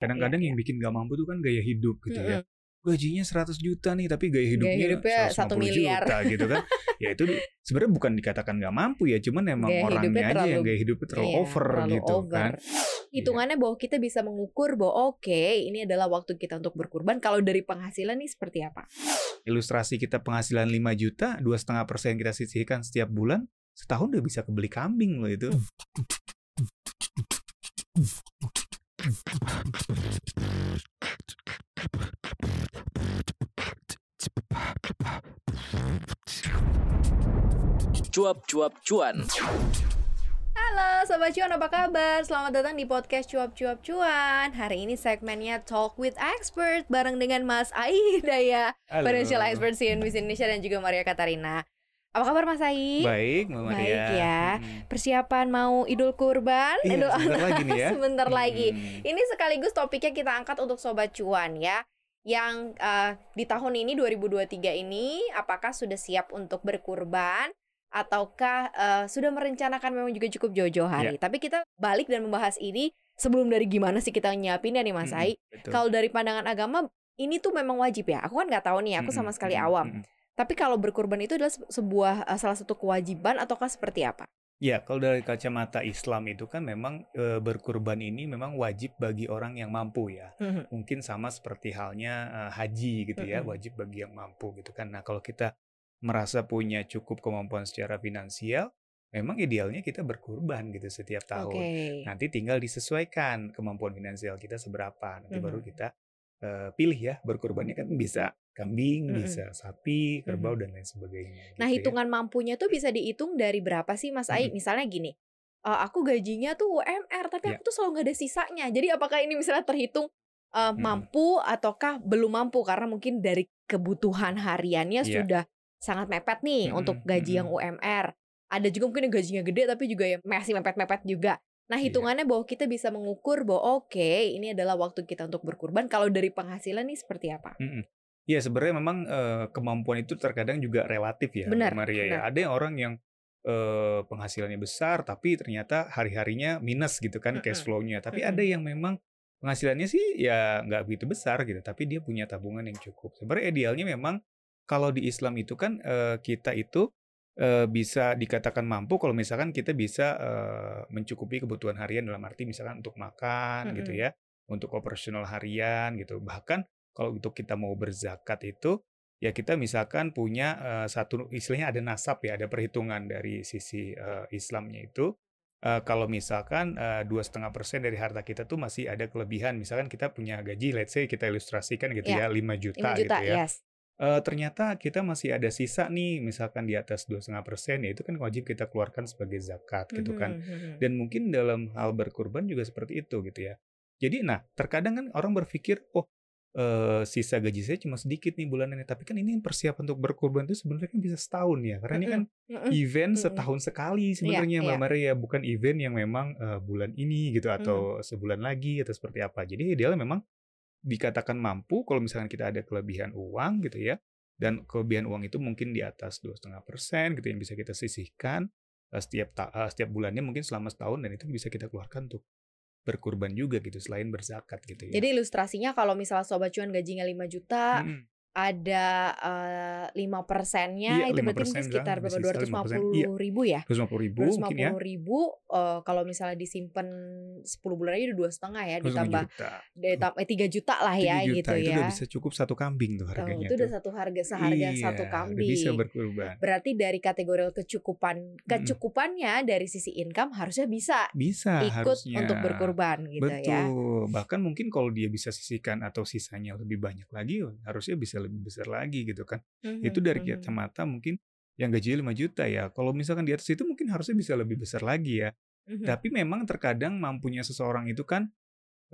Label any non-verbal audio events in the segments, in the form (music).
Kadang-kadang Iya, yang bikin gak mampu tuh kan gaya hidup gitu ya. Mm-mm. Gajinya 100 juta nih tapi gaya hidupnya, hidupnya 1 150 miliar. juta gitu kan. ya itu (laughs) sebenarnya bukan dikatakan gak mampu ya, cuman emang Gaya orangnya aja yang gaya hidupnya terlalu Iya, over terlalu gitu over. kan. Hitungannya bahwa kita bisa mengukur bahwa oke ini adalah waktu kita untuk berkurban. Kalau dari penghasilan nih seperti apa? Ilustrasi kita penghasilan 5 juta, dua setengah persen kita sisihkan setiap bulan, setahun udah bisa kebeli kambing loh itu. Cuap-cuap cuan. Halo Sobat Cuan apa kabar? Selamat datang di podcast Cuap Cuap Cuan Hari ini segmennya Talk with Expert Bareng dengan Mas Ai Hidayah Halo. Financial Expert CNBC Indonesia dan juga Maria Katarina Apa kabar Mas Ai? Baik, Mbak Maria. Baik ya. Hmm. Persiapan mau Idul Kurban Iya, Idul sebentar lagi nih ya. (laughs) Sebentar lagi Hmm. Ini sekaligus topiknya kita angkat untuk Sobat Cuan ya Yang eh, di tahun ini 2023 ini Apakah sudah siap untuk berkurban Ataukah eh, sudah merencanakan memang juga cukup jauh-jauh hari Ya. Tapi kita balik dan membahas ini Sebelum dari gimana sih kita nyiapinnya nih Mas Ai betul. Kalau dari pandangan agama Ini tuh memang wajib ya Aku kan nggak tahu nih Aku sama sekali awam mm-mm. Tapi kalau berkurban itu adalah se- sebuah eh, salah satu kewajiban Ataukah seperti apa? Ya, kalau dari kacamata Islam itu kan memang e, berkurban ini memang wajib bagi orang yang mampu ya. Mungkin sama seperti halnya e, haji gitu ya, Mm-mm. wajib bagi yang mampu gitu kan. Nah, kalau kita merasa punya cukup kemampuan secara finansial, memang idealnya kita berkurban gitu setiap tahun. Nanti tinggal disesuaikan kemampuan finansial kita seberapa. Nanti baru Mhm. kita eh, pilih ya berkurbannya kan bisa kambing, Mhm. bisa sapi, kerbau dan lain sebagainya. Nah, gitu ya. hitungan mampunya tuh bisa dihitung dari berapa sih, Mas Ai? Mhm. Misalnya gini, eh, aku gajinya tuh UMR, tapi Ya. aku tuh selalu nggak ada sisanya. Jadi apakah ini misalnya terhitung eh, Mhm. mampu ataukah belum mampu? Karena mungkin dari kebutuhan hariannya Iya. sudah sangat mepet nih Mhm, untuk gaji yang mhm. UMR. Ada juga mungkin yang gajinya gede tapi juga yang masih mepet-mepet juga. Nah, Iya. hitungannya bahwa kita bisa mengukur bahwa oke, ini adalah waktu kita untuk berkurban. Kalau dari penghasilan nih seperti apa? Mm-mm. Ya sebenarnya memang eh, kemampuan itu terkadang juga relatif ya, Benar, Maria ya. benar. Ada yang orang yang eh, penghasilannya besar tapi ternyata hari-harinya minus gitu kan cash Mm-mm. flow-nya. Tapi Mm-mm. ada yang memang penghasilannya sih ya nggak begitu besar gitu, tapi dia punya tabungan yang cukup. Sebenarnya idealnya memang kalau di Islam itu kan eh, kita itu eh, bisa dikatakan mampu kalau misalkan kita bisa eh, mencukupi kebutuhan harian dalam arti misalkan untuk makan gitu Mm-mm. ya, untuk operasional harian gitu. Bahkan kalau untuk kita mau berzakat itu ya kita misalkan punya eh, satu istilahnya ada nasab ya, ada perhitungan dari sisi eh, Islamnya itu. Eh, kalau misalkan dua setengah persen dari harta kita tuh masih ada kelebihan, misalkan kita punya gaji, let's say kita ilustrasikan gitu Ya. ya, 5 juta, 5 juta, gitu ya. yes. Eh, ternyata kita masih ada sisa nih, misalkan di atas dua setengah persen, ya itu kan wajib kita keluarkan sebagai zakat gitu kan. Mhm, mhm. Dan mungkin dalam hal berkurban juga seperti itu gitu ya. Jadi nah terkadang kan orang berpikir, oh eh, sisa gaji saya cuma sedikit nih bulan ini, tapi kan ini persiapan untuk berkurban itu sebenarnya kan bisa setahun ya, karena ini kan event setahun sekali sebenarnya Iya, Mbak iya. Maria, bukan event yang memang eh, bulan ini gitu atau sebulan lagi atau seperti apa. Jadi idealnya memang dikatakan mampu kalau misalkan kita ada kelebihan uang gitu ya, dan kelebihan uang itu mungkin di atas dua setengah persen gitu yang bisa kita sisihkan setiap ta- setiap bulannya mungkin selama setahun dan itu bisa kita keluarkan untuk berkurban juga gitu selain berzakat gitu ya. Jadi ilustrasinya kalau misalnya sobat cuan gajinya 5 juta, Mm-mm. Ada lima persennya Iya, itu berarti 5% mungkin sekitar berapa? bisa Dua ratus lima 5%, puluh iya. ribu ya? 250 ribu Dua ratus mungkin ya. ribu eh, kalau misalnya disimpan 10 bulan aja udah dua setengah ya 25 ditambah juta. ditambah eh, tiga juta lah ya 3 juta gitu itu ya. udah bisa cukup satu kambing tuh Oh, harganya itu udah satu harga seharga Iya, satu kambing. bisa berkurban. Berarti dari kategori kecukupan kecukupannya dari sisi income harusnya bisa Bisa ikut harusnya. untuk berkurban gitu Betul. ya. Bahkan mungkin kalau dia bisa sisihkan atau sisanya lebih banyak lagi, harusnya bisa lebih besar lagi gitu kan. Itu Mhm, dari mhm. kacamata mungkin yang gajinya 5 juta ya. Kalau misalkan di atas itu mungkin harusnya bisa lebih besar lagi ya. Mhm. Tapi memang terkadang mampunya seseorang itu kan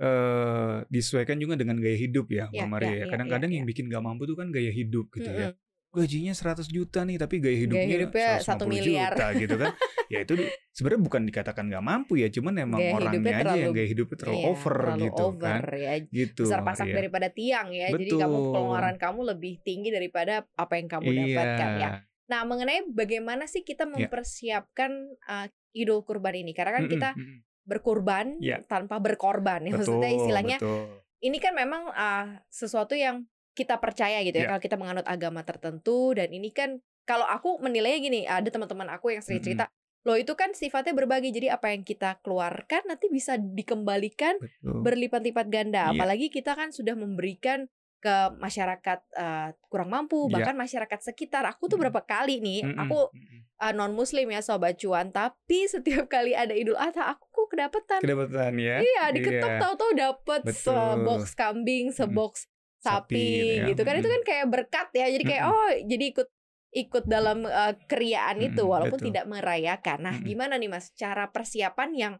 eh disesuaikan juga dengan gaya hidup ya, Iya, Mbak Maria. iya, ya. iya, Kadang-kadang iya, yang bikin gak mampu tuh kan gaya hidup gitu ya. Gajinya 100 juta nih, tapi gaya hidupnya, hidupnya 1 150 miliar. juta (laughs) gitu kan. ya itu sebenarnya bukan dikatakan gak mampu ya, cuman emang Gaya orangnya hidupnya aja yang terlalu- gaya hidupnya terlalu Iya, over terlalu gitu over kan. ya. Gitu. besar pasak Maria. daripada tiang ya. Jadi kamu Betul. pengeluaran kamu lebih tinggi daripada apa yang kamu dapatkan ya. Iya. Nah, mengenai bagaimana sih kita Ya. mempersiapkan uh, Idul Kurban ini? Karena kan kita mm-mm. berkurban Iya. tanpa berkorban ya maksudnya Betul, istilahnya betul. ini kan memang ah, sesuatu yang kita percaya gitu ya Iya. kalau kita menganut agama tertentu dan ini kan kalau aku menilainya gini ada teman-teman aku yang sering cerita loh itu kan sifatnya berbagi jadi apa yang kita keluarkan nanti bisa dikembalikan Betul. berlipat-lipat ganda Iya. apalagi kita kan sudah memberikan ke masyarakat eh, kurang mampu Iya. bahkan masyarakat sekitar aku tuh berapa kali nih Mm-mm, aku mm-mm. non muslim ya sobat cuan tapi setiap (laughs) kali ada idul adha aku kok kedapetan kedapatan ya. Iya, diketok Iya. tahu-tahu dapet Betul. sebox kambing, sebox Sapi sapi, gitu ya. gitu kan itu kan kayak berkat ya. Jadi kayak Mm-mm. oh, jadi ikut ikut dalam eh, keriaan itu Mm-mm, walaupun betul. tidak merayakan. Nah, Mm-mm. gimana nih Mas cara persiapan yang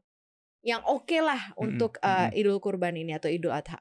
yang oke lah Mm-mm, untuk mm-mm. Idul Kurban ini atau Idul Adha?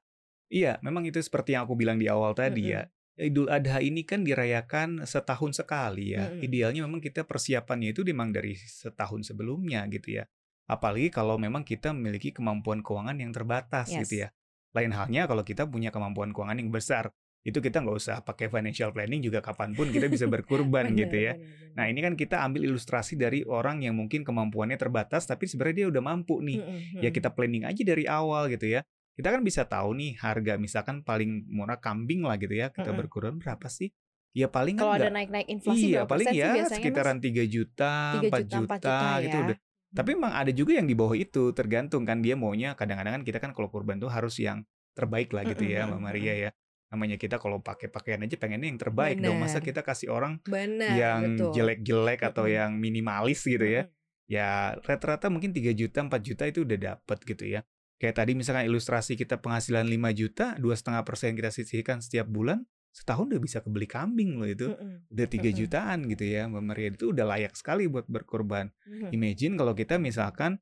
Iya, memang itu seperti yang aku bilang di awal tadi ya. Idul Adha ini kan dirayakan setahun sekali ya. Mm-mm. Idealnya memang kita persiapannya itu memang dari setahun sebelumnya gitu ya. Apalagi kalau memang kita memiliki kemampuan keuangan yang terbatas Yes. gitu ya. Lain halnya kalau kita punya kemampuan keuangan yang besar. Itu kita nggak usah pakai financial planning juga kapan pun kita bisa (laughs) berkurban Benar, gitu ya. benar, benar. Nah ini kan kita ambil ilustrasi dari orang yang mungkin kemampuannya terbatas tapi sebenarnya dia udah mampu nih. Ya kita planning aja dari awal gitu ya. Kita kan bisa tahu nih harga misalkan paling murah kambing lah gitu ya. Kita Mm-mm. berkurban berapa sih? Ya paling kalau ada naik-naik inflasi iya berapa paling ya biasanya sekitaran Mas? 3 juta, 3 4 juta, juta, 4 juta gitu ya. udah. Tapi memang ada juga yang di bawah itu, tergantung kan dia maunya kadang-kadang kan kita kan kalau kurban tuh harus yang terbaik lah gitu ya, Mbak Maria ya. Namanya kita kalau pakai pakaian aja pengennya yang terbaik dong. Masa kita kasih orang Benar, yang jelek-jelek atau yang minimalis gitu ya. Ya rata-rata mungkin 3 juta, 4 juta itu udah dapet gitu ya. Kayak tadi misalkan ilustrasi kita penghasilan 5 juta, dua setengah persen kita sisihkan setiap bulan, setahun udah bisa kebeli kambing loh itu. Mm-mm. Udah 3 Mm-mm. jutaan gitu ya, Mbak Maria. Itu udah layak sekali buat berkorban. Mhm. Imagine kalau kita misalkan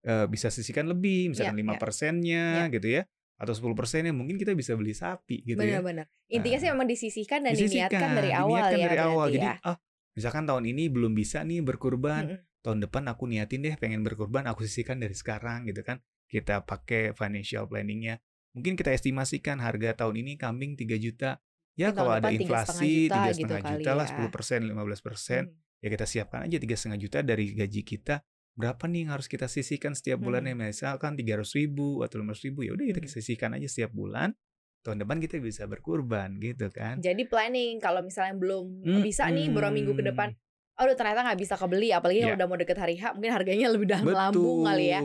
eh, bisa sisihkan lebih, misalkan Ya, lima ya. persennya gitu ya, atau 10 persennya mungkin kita bisa beli sapi gitu ya. Benar-benar. Intinya sih Nah, memang disisihkan dan Disisihkan, diniatkan dari awal diniatkan ya dari awal. Jadi ya. ah misalkan tahun ini belum bisa nih berkurban, Mm-mm. tahun depan aku niatin deh pengen berkurban, aku sisihkan dari sekarang gitu kan. Kita pakai financial planningnya. Mungkin kita estimasikan harga tahun ini kambing 3 juta. Ya kalau ada 3,5 inflasi juta tiga gitu setengah kali juta lah, ya. 10 persen, 15 persen. Mhm. Ya kita siapkan aja tiga setengah juta dari gaji kita. Berapa nih yang harus kita sisihkan setiap bulannya? Misalkan 300 ribu atau 500 ribu. Ya udah kita Mhm. sisihkan aja setiap bulan. Tahun depan kita bisa berkurban gitu kan. Jadi planning kalau misalnya belum bisa nih beberapa minggu ke depan, Mm-mm. aduh ternyata nggak bisa kebeli, apalagi Iya. udah mau deket hari H, mungkin harganya lebih dah melambung kali ya.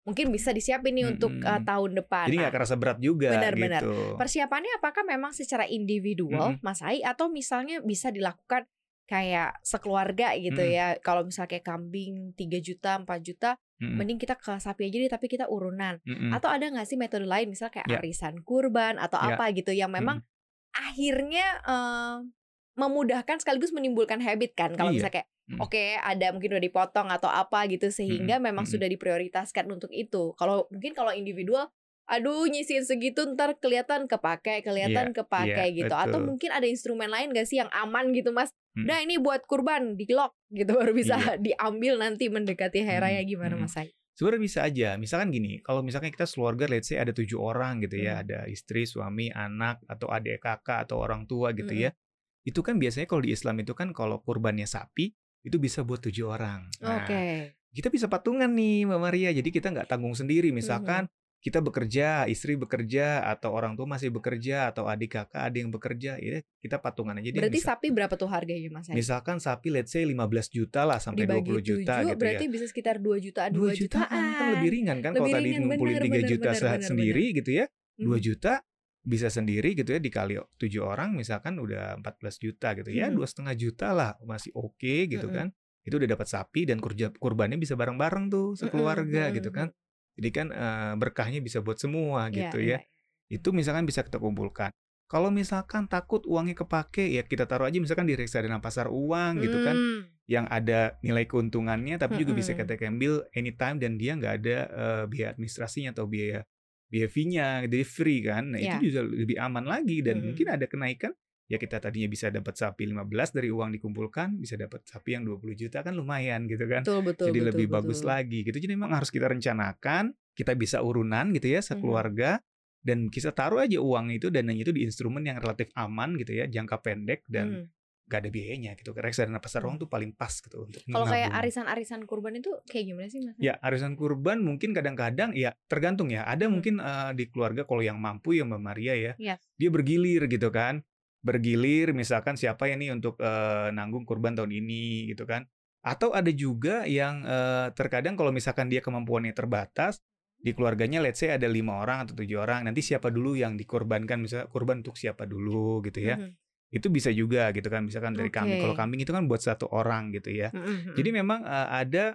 Mungkin bisa disiapin nih untuk Mm-mm. uh, tahun depan. Jadi Nah, nggak kerasa berat juga Benar-benar. gitu. persiapannya apakah memang secara individual, Mm-mm. Mas Ai, atau misalnya bisa dilakukan kayak sekeluarga gitu Mm-mm. ya? Kalau misalnya kayak kambing 3 juta, 4 juta, Mm-mm. mending kita ke sapi aja deh, tapi kita urunan. Mm-mm. Atau ada nggak sih metode lain, misalnya kayak Ya. arisan kurban atau Ya. apa gitu, yang memang akhirnya eh, memudahkan sekaligus menimbulkan habit kan? Kalau Iya. misalnya kayak Mm. oke ada mungkin udah dipotong atau apa gitu, sehingga Mm-mm. memang Mm-mm. sudah diprioritaskan untuk itu. Kalau mungkin kalau individual aduh nyisihin segitu ntar kelihatan kepake kelihatan Iya, kepake iya, gitu atau betul. mungkin ada instrumen lain gak sih yang aman gitu mas Mm. nah ini buat kurban di lock gitu baru bisa Iya. (laughs) diambil nanti mendekati hari raya Mm, gimana mm. mas Ai? Sebenarnya bisa aja. Misalkan gini, kalau misalkan kita keluarga, let's say ada tujuh orang gitu ya, Hmm. ada istri, suami, anak, atau adik kakak, atau orang tua gitu Mm-mm. ya. Itu kan biasanya kalau di Islam itu kan kalau kurbannya sapi, itu bisa buat tujuh orang. Nah, Oke kita bisa patungan nih Mbak Maria. Jadi kita nggak tanggung sendiri. Misalkan Mhm. kita bekerja, istri bekerja, atau orang tua masih bekerja, atau adik kakak ada yang bekerja, ya kita patungan aja deh. berarti Misal- sapi berapa tuh harganya mas misalkan sapi let's say 15 juta lah sampai dibagi 20 juta tujuh gitu berarti ya. bisa sekitar 2 jutaan 2 2 jutaan kan lebih ringan kan kalau Lebih tadi ringan, ngumpulin benar, 3 benar, juta benar, sehat benar, sendiri gitu ya. 2 Mhm. juta bisa sendiri gitu ya dikali 7 orang misalkan udah 14 juta gitu ya. Mhm. Dua setengah juta lah masih oke gitu Mhm. kan. Itu udah dapat sapi dan kurja, kurbannya bisa bareng-bareng tuh sekeluarga gitu kan. Jadi kan eh, berkahnya bisa buat semua Iya, gitu iya, ya. Itu misalkan bisa kita kumpulkan. Kalau misalkan takut uangnya kepake ya kita taruh aja misalkan di reksadana pasar uang gitu kan Hmm, yang ada nilai keuntungannya tapi juga bisa kita ambil anytime dan dia nggak ada eh, biaya administrasinya atau biaya fee-nya jadi free kan nah Ya. itu juga lebih aman lagi dan Mm-mm. mungkin ada kenaikan ya kita tadinya bisa dapat sapi 15 dari uang dikumpulkan bisa dapat sapi yang 20 juta kan lumayan gitu kan betul betul jadi betul, lebih betul. bagus lagi gitu jadi memang harus kita rencanakan kita bisa urunan gitu ya sekeluarga dan kita taruh aja uang itu dananya itu di instrumen yang relatif aman gitu ya jangka pendek dan Hmm. Nggak ada biayanya gitu. Reksadana pasar uang tuh paling pas gitu untuk Kalau kayak arisan-arisan kurban itu kayak gimana sih Mas? Ya, arisan kurban mungkin kadang-kadang ya tergantung ya. Ada Hmm. mungkin eh, di keluarga kalau yang mampu ya Mbak Maria ya, Iya. dia bergilir gitu kan. Bergilir misalkan siapa ya nih untuk eh, nanggung kurban tahun ini gitu kan. Atau ada juga yang eh, terkadang kalau misalkan dia kemampuannya terbatas di keluarganya let's say ada lima orang atau tujuh orang nanti siapa dulu yang dikorbankan misalnya kurban untuk siapa dulu gitu ya Mhm. Itu bisa juga gitu kan misalkan dari kambing kalau kambing itu kan buat satu orang gitu ya Mhm, jadi memang uh, ada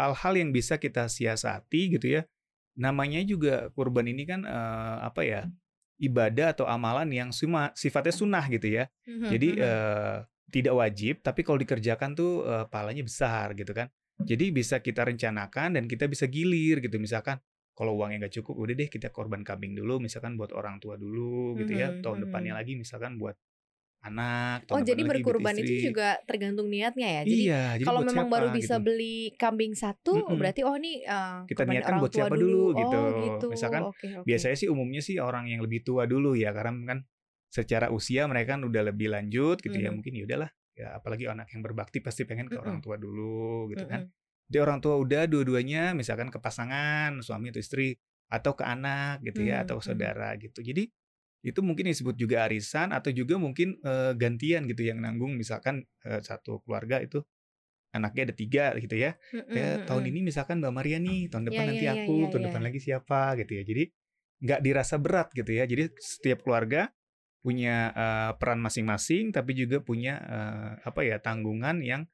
hal-hal yang bisa kita siasati gitu ya. Namanya juga kurban ini kan uh, apa ya? ibadah atau amalan yang suma, sifatnya sunnah gitu ya. Mhm, Jadi uh, tidak wajib tapi kalau dikerjakan tuh uh, pahalanya besar gitu kan. Jadi bisa kita rencanakan dan kita bisa gilir gitu misalkan kalau uangnya nggak cukup udah deh kita korban kambing dulu misalkan buat orang tua dulu gitu ya. Mhm, Tahun depannya lagi misalkan buat anak, Oh jadi lagi berkurban itu juga tergantung niatnya ya. Jadi Iya, jadi kalau memang baru siapa bisa gitu. beli kambing satu, Mm-mm. berarti oh nih eh, Kita korban niatkan orang buat siapa dulu, gitu. Oh gitu. Misalkan Oke oke. Biasanya sih umumnya sih orang yang lebih tua dulu ya karena kan secara usia mereka kan udah lebih lanjut gitu ya Mhm. mungkin ya udahlah ya apalagi anak yang berbakti pasti pengen ke orang Mm-mm. tua dulu gitu kan. Mm-mm. Jadi orang tua udah dua-duanya misalkan ke pasangan suami atau istri atau ke anak gitu ya Mhm, atau mhm. saudara gitu. Jadi itu mungkin disebut juga arisan atau juga mungkin eh, gantian gitu yang nanggung misalkan eh, satu keluarga itu anaknya ada tiga gitu ya Mm-mm, kayak tahun mm-mm. ini misalkan Mbak Maria nih, tahun depan Iya, nanti iya, aku, iya, tahun iya. depan lagi siapa gitu ya. Jadi nggak dirasa berat gitu ya. Jadi setiap keluarga punya eh, peran masing-masing, tapi juga punya eh, apa ya tanggungan yang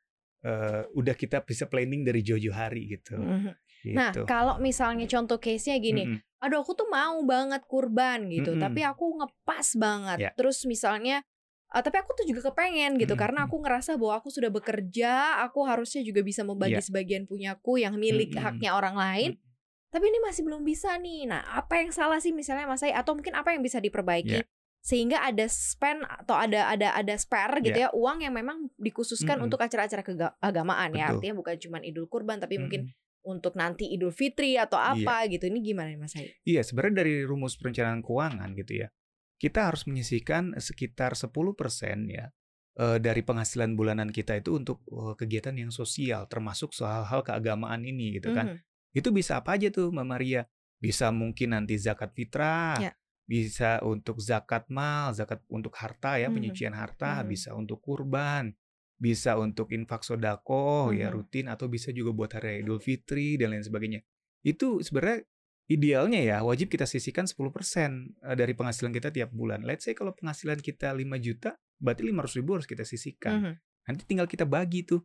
eh, udah kita bisa planning dari jauh-jauh hari gitu. Mhm. Nah Gitu. kalau misalnya contoh case-nya gini, Mm-mm. Aduh aku tuh mau banget kurban gitu, Mm-mm. tapi aku ngepas banget. Ya. Terus misalnya, eh, tapi aku tuh juga kepengen gitu, Mm-mm. karena aku ngerasa bahwa aku sudah bekerja, aku harusnya juga bisa membagi Ya. sebagian punyaku yang milik Mm-mm. haknya orang lain. Mm. Tapi ini masih belum bisa nih. Nah, apa yang salah sih misalnya Mas Ai atau mungkin apa yang bisa diperbaiki Ya. sehingga ada spend atau ada ada ada spare gitu ya, uang yang memang dikhususkan Mm-mm. untuk acara-acara keagamaan ya. Artinya bukan cuma Idul Kurban tapi mungkin Mm-mm. Untuk nanti Idul Fitri atau Iya. apa gitu. Ini gimana nih Mas Ai? Iya, sebenarnya dari rumus perencanaan keuangan gitu ya. Kita harus menyisihkan sekitar 10% ya eh, dari penghasilan bulanan kita itu untuk eh, kegiatan yang sosial termasuk hal-hal keagamaan ini gitu kan. Mhm. Itu bisa apa aja tuh Mbak Maria? Bisa mungkin nanti zakat fitrah, Ya. bisa untuk zakat mal, zakat untuk harta ya, Mhm. penyucian harta, Mhm. bisa untuk kurban, bisa untuk infak sodako ya Mhm. rutin atau bisa juga buat hari Idul Fitri dan lain sebagainya. Itu sebenarnya idealnya ya wajib kita sisihkan 10% eh, dari penghasilan kita tiap bulan. Let's say kalau penghasilan kita 5 juta, berarti 500 ribu harus kita sisihkan. Mhm. Nanti tinggal kita bagi tuh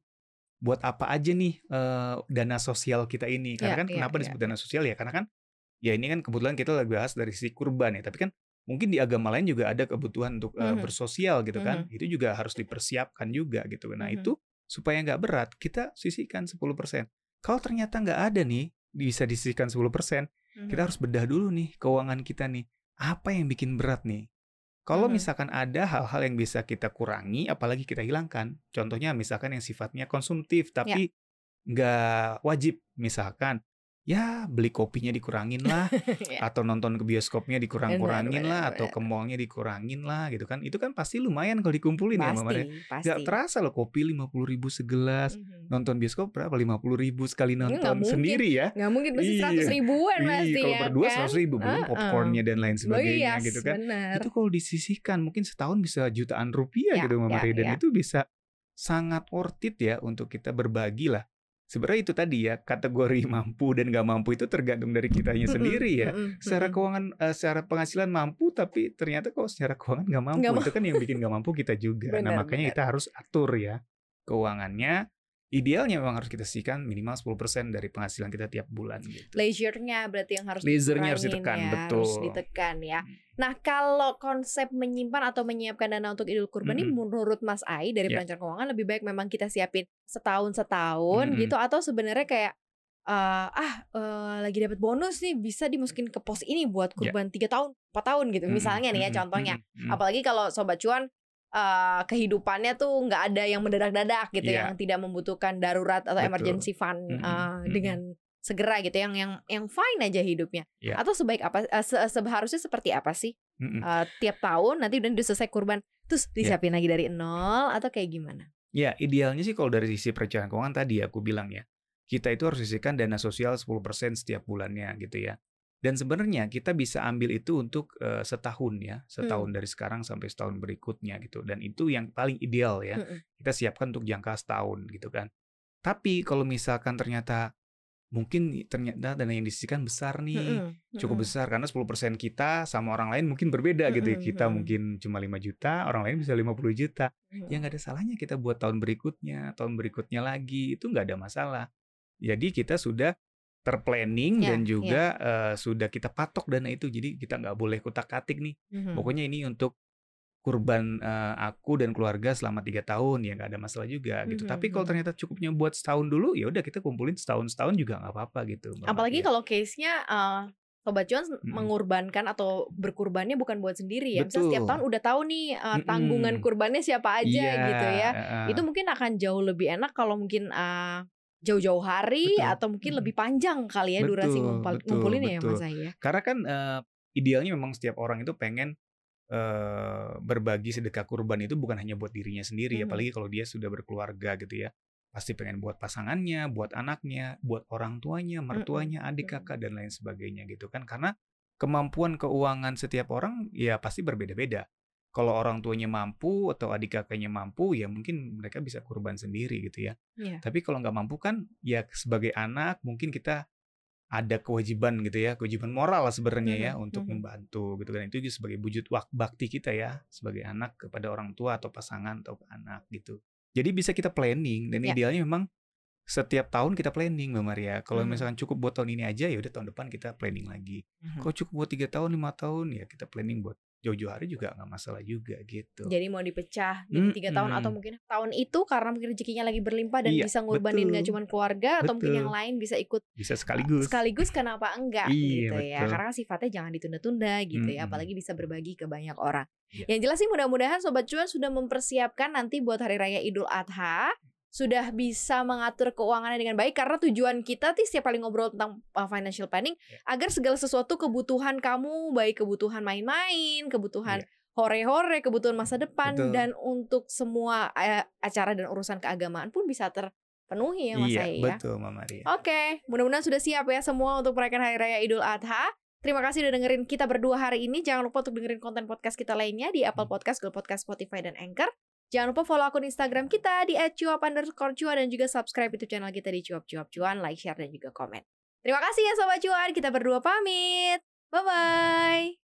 buat apa aja nih eh, dana sosial kita ini. Karena Iya, kan iya, kenapa iya, disebut dana sosial ya? Karena kan ya ini kan kebetulan kita lagi bahas dari sisi kurban ya. Tapi kan mungkin di agama lain juga ada kebutuhan untuk eh, Mhm. bersosial gitu kan. Itu juga harus dipersiapkan juga gitu. Nah Mhm. itu supaya nggak berat kita sisihkan 10%. Kalau ternyata nggak ada nih bisa disisihkan 10%, Mhm. kita harus bedah dulu nih keuangan kita nih. Apa yang bikin berat nih? Kalau Mhm. misalkan ada hal-hal yang bisa kita kurangi, apalagi kita hilangkan. Contohnya misalkan yang sifatnya konsumtif tapi nggak wajib. Misalkan ya beli kopinya dikurangin lah, (laughs) Ya. atau nonton ke bioskopnya dikurang-kurangin lah, atau ke mallnya dikurangin lah gitu kan. Itu kan pasti lumayan kalau dikumpulin ya. Pasti, pasti. Nggak terasa loh kopi 50 ribu segelas. Mhm. Nonton bioskop berapa? 50 ribu sekali nggak nonton mungkin. sendiri ya. Nggak mungkin pasti Iya. 100 ribuan Iya, pasti kalau ya berdua kan? 100 ribu belum popcornnya dan lain sebagainya Oh, yes, gitu kan. benar. Itu kalau disisihkan mungkin setahun bisa jutaan rupiah Ya, gitu Mbak ya, dan ya. itu bisa sangat worth it ya untuk kita berbagi lah. Sebenarnya itu tadi ya kategori (laughs) mampu dan nggak mampu itu tergantung dari kitanya sendiri ya. mm-mm, Secara keuangan, eh, secara penghasilan mampu tapi ternyata kok secara keuangan nggak mampu. Nggak itu kan yang bikin nggak mampu kita juga. nah Benar, makanya benar. kita harus atur ya keuangannya. Idealnya memang harus kita sisihkan minimal 10% dari penghasilan kita tiap bulan gitu. leisure-nya berarti yang harus Leisure-nya harus ditekan, ya, betul. harus ditekan ya. Nah, kalau konsep menyimpan atau menyiapkan dana untuk Idul Kurban ini Mm-mm. menurut Mas Ai dari Ya. perencanaan keuangan lebih baik memang kita siapin setahun setahun Mm-mm. gitu atau sebenarnya kayak eh, ah eh, lagi dapat bonus nih bisa dimasukin ke pos ini buat Ya. kurban tiga tahun, empat tahun gitu Mm-mm, misalnya nih ya mm-mm, contohnya. mm. Apalagi kalau sobat cuan eh, kehidupannya tuh nggak ada yang mendadak-dadak gitu Iya. yang tidak membutuhkan darurat atau Betul. emergency fund Mm-mm, eh, mm-mm. dengan segera gitu yang yang yang fine aja hidupnya Ya. atau sebaik apa eh, se- seharusnya seperti apa sih Mm-mm. Eh, tiap tahun nanti udah selesai kurban terus Ya. disiapin lagi dari nol atau kayak gimana Ya, idealnya sih kalau dari sisi perencanaan keuangan tadi aku bilang ya, kita itu harus sisihkan dana sosial 10% setiap bulannya gitu ya. Dan sebenarnya kita bisa ambil itu untuk eh, setahun ya, setahun dari sekarang sampai setahun berikutnya gitu. Dan itu yang paling ideal ya. Mm-mm. Kita siapkan untuk jangka setahun gitu kan. Tapi kalau misalkan ternyata mungkin ternyata dana yang disisihkan besar nih, Mm-mm. cukup Mm-mm. besar karena 10% kita sama orang lain mungkin berbeda gitu ya. Mm-mm, Kita mm-mm. mungkin cuma 5 juta, orang lain bisa 50 juta Mm-mm. ya nggak ada salahnya kita buat tahun berikutnya, tahun berikutnya lagi itu nggak ada masalah. Jadi kita sudah terplanning Ya, dan juga eh, sudah kita patok dana itu. Jadi kita nggak boleh kutak katik nih. Mhm. Pokoknya ini untuk kurban eh, aku dan keluarga selama tiga tahun ya nggak ada masalah juga gitu. Mhm, Tapi kalau mhm. ternyata cukupnya buat setahun dulu ya udah kita kumpulin setahun setahun juga nggak apa-apa gitu. Apalagi Maria. kalau case-nya eh, Sobat Cuan Mm-mm. mengorbankan atau berkurbannya bukan buat sendiri ya. Misalnya setiap tahun udah tahu nih Mm-mm. tanggungan kurbannya siapa aja Iya, gitu ya. heeh. Itu mungkin akan jauh lebih enak kalau mungkin eh, jauh-jauh hari Betul. atau mungkin lebih panjang kali ya durasi Betul, ngumpul, betul, ngumpulinnya ya betul. Mas Ai ya. Karena kan eh, idealnya memang setiap orang itu pengen eh, berbagi sedekah kurban itu bukan hanya buat dirinya sendiri, Mhm. apalagi kalau dia sudah berkeluarga gitu ya. Pasti pengen buat pasangannya, buat anaknya, buat orang tuanya, mertuanya, adik kakak dan lain sebagainya gitu kan. Karena kemampuan keuangan setiap orang ya pasti berbeda-beda. Kalau orang tuanya mampu atau adik kakaknya mampu, ya mungkin mereka bisa kurban sendiri gitu ya. Iya. Tapi kalau nggak mampu kan, ya sebagai anak mungkin kita ada kewajiban gitu ya, kewajiban moral lah sebenarnya ya Mhm, untuk mhm. membantu gitu kan. Itu juga sebagai wujud bakti kita ya sebagai anak kepada orang tua atau pasangan atau anak gitu. Jadi bisa kita planning dan Ya. idealnya memang setiap tahun kita planning Mbak Maria. Kalau Mhm. misalkan cukup buat tahun ini aja ya udah tahun depan kita planning lagi. Mhm. Kalau cukup buat tiga tahun, lima tahun ya kita planning buat jauh-jauh hari juga nggak masalah juga gitu. Jadi mau dipecah jadi tiga tahun atau Mm-mm. mungkin tahun itu karena mungkin rezekinya lagi berlimpah dan Iya, bisa ngorbanin nggak betul. cuma keluarga atau mungkin Betul. yang lain bisa ikut Bisa sekaligus. sekaligus kenapa enggak Iya, gitu ya. betul. Karena kan sifatnya jangan ditunda-tunda gitu ya, Mm-mm. apalagi bisa berbagi ke banyak orang. Iya. Yang jelas sih mudah-mudahan sobat cuan sudah mempersiapkan nanti buat hari raya Idul Adha sudah bisa mengatur keuangannya dengan baik karena tujuan kita tuh setiap kali ngobrol tentang uh, financial planning Iya. agar segala sesuatu kebutuhan kamu baik kebutuhan main-main, kebutuhan hore-hore, kebutuhan masa depan. Betul. dan untuk semua acara dan urusan keagamaan pun bisa terpenuhi ya Mas iya, ya. betul Mbak Maria. Oke, mudah-mudahan sudah siap ya semua untuk merayakan Hari Raya Idul Adha. Terima kasih udah dengerin kita berdua hari ini. Jangan lupa untuk dengerin konten podcast kita lainnya di Apple Hmm. Podcast, Google Podcast, Spotify, dan Anchor. Jangan lupa follow akun Instagram kita di @cuap underscore cuan dan juga subscribe YouTube channel kita di cuap cuap cuan, like, share, dan juga komen. Terima kasih ya Sobat Cuan, kita berdua pamit. Bye-bye.